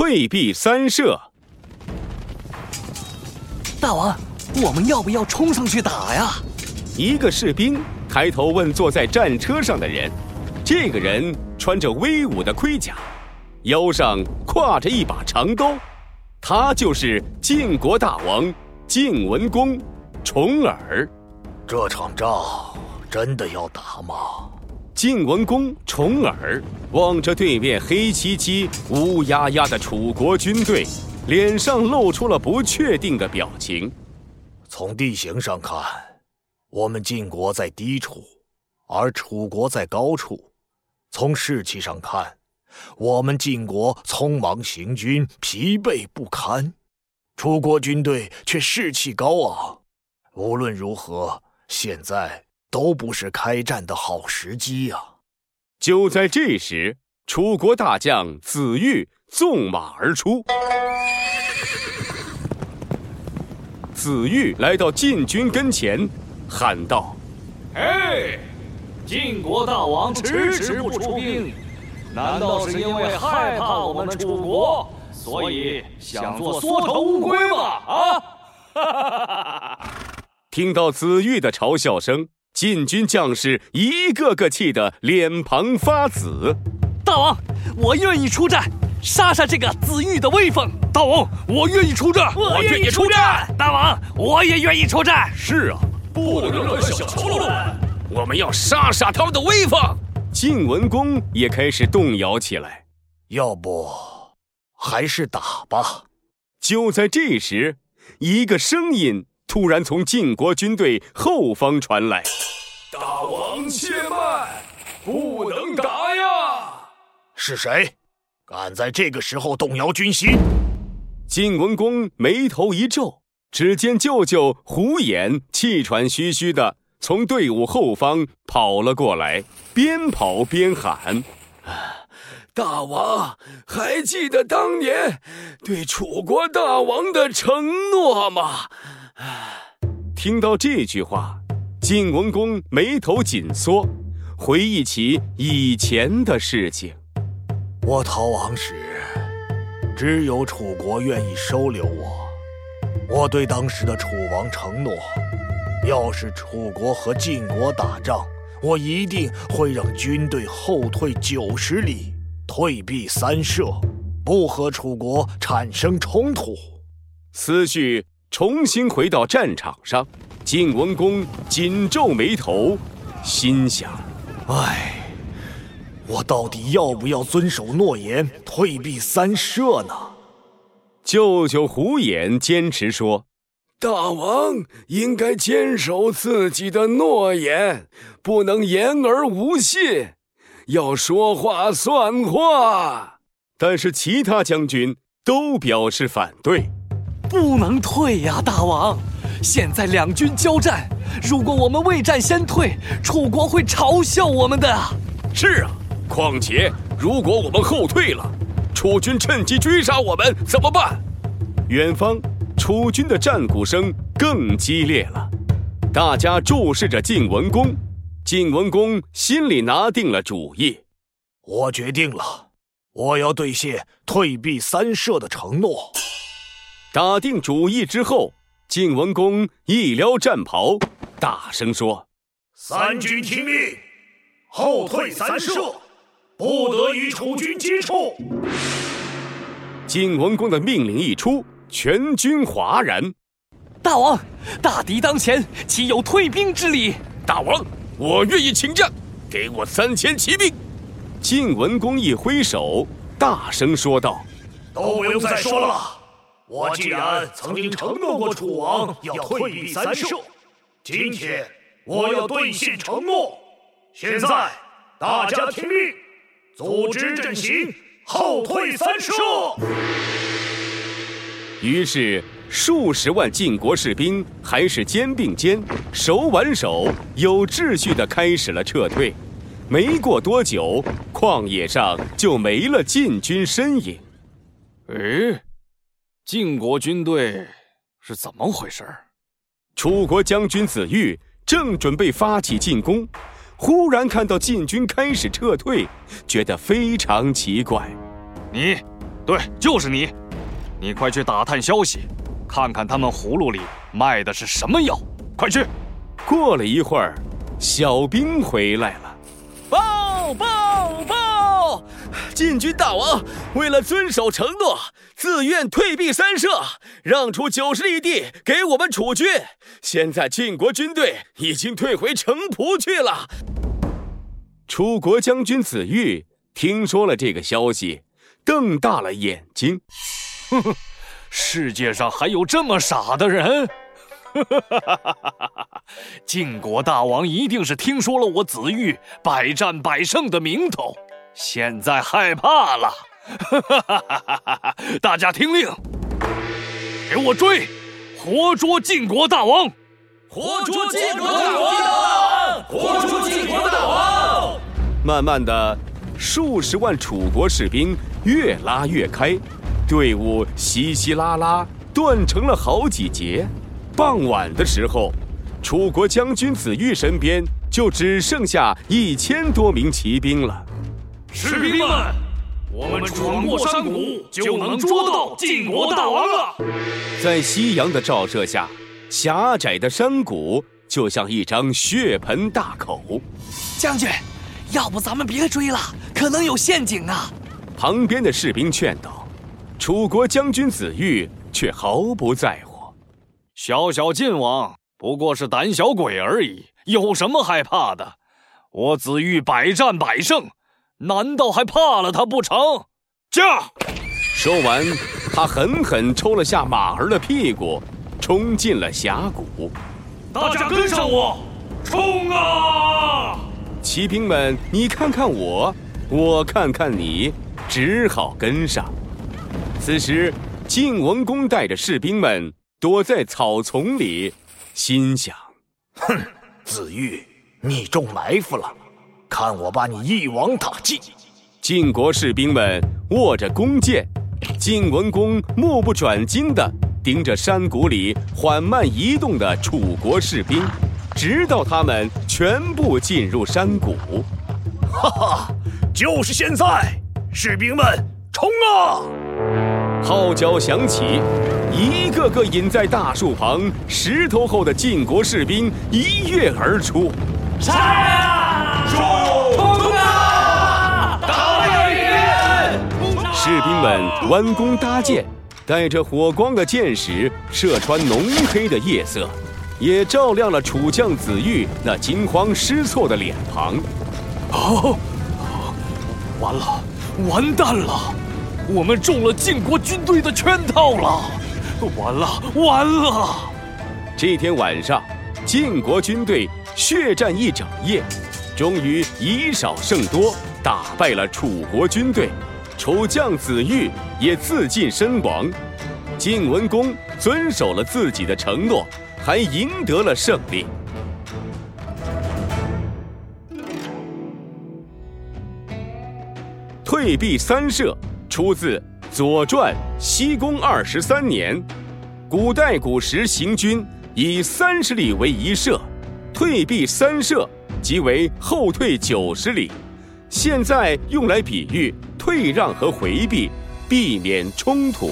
退避三舍。大王，我们要不要冲上去打呀？一个士兵抬头问坐在战车上的人。这个人穿着威武的盔甲，腰上挎着一把长刀，他就是晋国大王晋文公重耳。这场仗真的要打吗？晋文公重耳望着对面黑漆漆、乌压压的楚国军队，脸上露出了不确定的表情。从地形上看，我们晋国在低处，而楚国在高处。从士气上看，我们晋国匆忙行军，疲惫不堪；楚国军队却士气高昂。无论如何，现在都不是开战的好时机呀！就在这时，楚国大将子玉纵马而出。子玉来到晋军跟前，喊道：“嘿！”晋国大王迟迟不出兵，难道是因为害怕我们楚国，所以想做缩头乌龟吗？啊！听到子玉的嘲笑声，晋军将士一个个气得脸庞发紫。大王，我愿意出战，杀杀这个子玉的威风。大王，我愿意出战，我愿意出战。大王，我也愿意出战。是啊，不能让小喽啰。我们要杀杀他们的威风！晋文公也开始动摇起来。要不，还是打吧。就在这时，一个声音突然从晋国军队后方传来：“大王且慢，不能打呀！”是谁？敢在这个时候动摇军心？晋文公眉头一皱，只见舅舅胡衍气喘吁吁的。从队伍后方跑了过来，边跑边喊：“大王，还记得当年对楚国大王的承诺吗？”听到这句话，晋文公眉头紧缩，回忆起以前的事情。我逃亡时，只有楚国愿意收留我。我对当时的楚王承诺。要是楚国和晋国打仗，我一定会让军队后退九十里，退避三舍，不和楚国产生冲突。思绪重新回到战场上，晋文公紧皱眉头，心想：唉，我到底要不要遵守诺言，退避三舍呢？舅舅胡衍坚持说。大王应该坚守自己的诺言，不能言而无信，要说话算话。但是其他将军都表示反对，不能退呀，大王！现在两军交战，如果我们未战先退，楚国会嘲笑我们的。是啊，况且如果我们后退了，楚军趁机追杀我们怎么办？远方。楚军的战鼓声更激烈了，大家注视着晋文公。晋文公心里拿定了主意，我决定了，我要兑现退避三舍的承诺。打定主意之后，晋文公一撩战袍，大声说：“三军听令，后退三舍，不得与楚军接触。”晋文公的命令一出。全军哗然，大王，大敌当前，岂有退兵之理？大王，我愿意请战，给我三千骑兵。晋文公一挥手，大声说道：“都不用再说了，我既然曾经承诺过楚王要退避三舍，今天我要兑现承诺。现在大家听令，组织阵型，后退三舍。”于是，数十万晋国士兵还是肩并肩、手挽手、有秩序的开始了撤退。没过多久，旷野上就没了晋军身影。哎，晋国军队是怎么回事？楚国将军子玉正准备发起进攻，忽然看到晋军开始撤退，觉得非常奇怪。你对，就是你。你快去打探消息，看看他们葫芦里卖的是什么药。快去！过了一会儿，小兵回来了。报报报！禁军大王为了遵守承诺，自愿退避三舍，让出九十里地给我们楚军。现在晋国军队已经退回城濮去了。楚国将军子玉听说了这个消息，瞪大了眼睛。哼哼，世界上还有这么傻的人！哈哈哈哈哈晋国大王一定是听说了我子玉百战百胜的名头，现在害怕了。大家听令，给我追，活捉晋国大王！活捉晋国大王！活捉晋国大王！慢慢的，数十万楚国士兵越拉越开。队伍稀稀拉拉，断成了好几节。傍晚的时候，楚国将军子玉身边就只剩下一千多名骑兵了。士兵们，我们闯过山谷，就能捉到晋国大王了。在夕阳的照射下，狭窄的山谷就像一张血盆大口。将军，要不咱们别追了，可能有陷阱啊！旁边的士兵劝道。楚国将军子玉却毫不在乎，小小晋王不过是胆小鬼而已，有什么害怕的？我子玉百战百胜，难道还怕了他不成？驾！说完，他狠狠抽了下马儿的屁股，冲进了峡谷。大家跟上我，冲啊！骑兵们，你看看我，我看看你，只好跟上。此时，晋文公带着士兵们躲在草丛里，心想：“哼，子玉，你中埋伏了，看我把你一网打尽！”晋国士兵们握着弓箭，晋文公目不转睛地盯着山谷里缓慢移动的楚国士兵，直到他们全部进入山谷。哈哈，就是现在，士兵们，冲啊！号角响起，一个个隐在大树旁、石头后的晋国士兵一跃而出。杀呀！士兵们弯弓搭箭，带着火光的箭矢射穿浓黑的夜色，也照亮了楚将子玉那惊慌失措的脸庞。哦，完了，完蛋了！我们中了晋国军队的圈套了，完了完了！这天晚上，晋国军队血战一整夜，终于以少胜多，打败了楚国军队。楚将子玉也自尽身亡。晋文公遵守了自己的承诺，还赢得了胜利。退避三舍。出自《左传》西公二十三年，古代古时行军以三十里为一舍，退避三舍即为后退九十里。现在用来比喻退让和回避，避免冲突。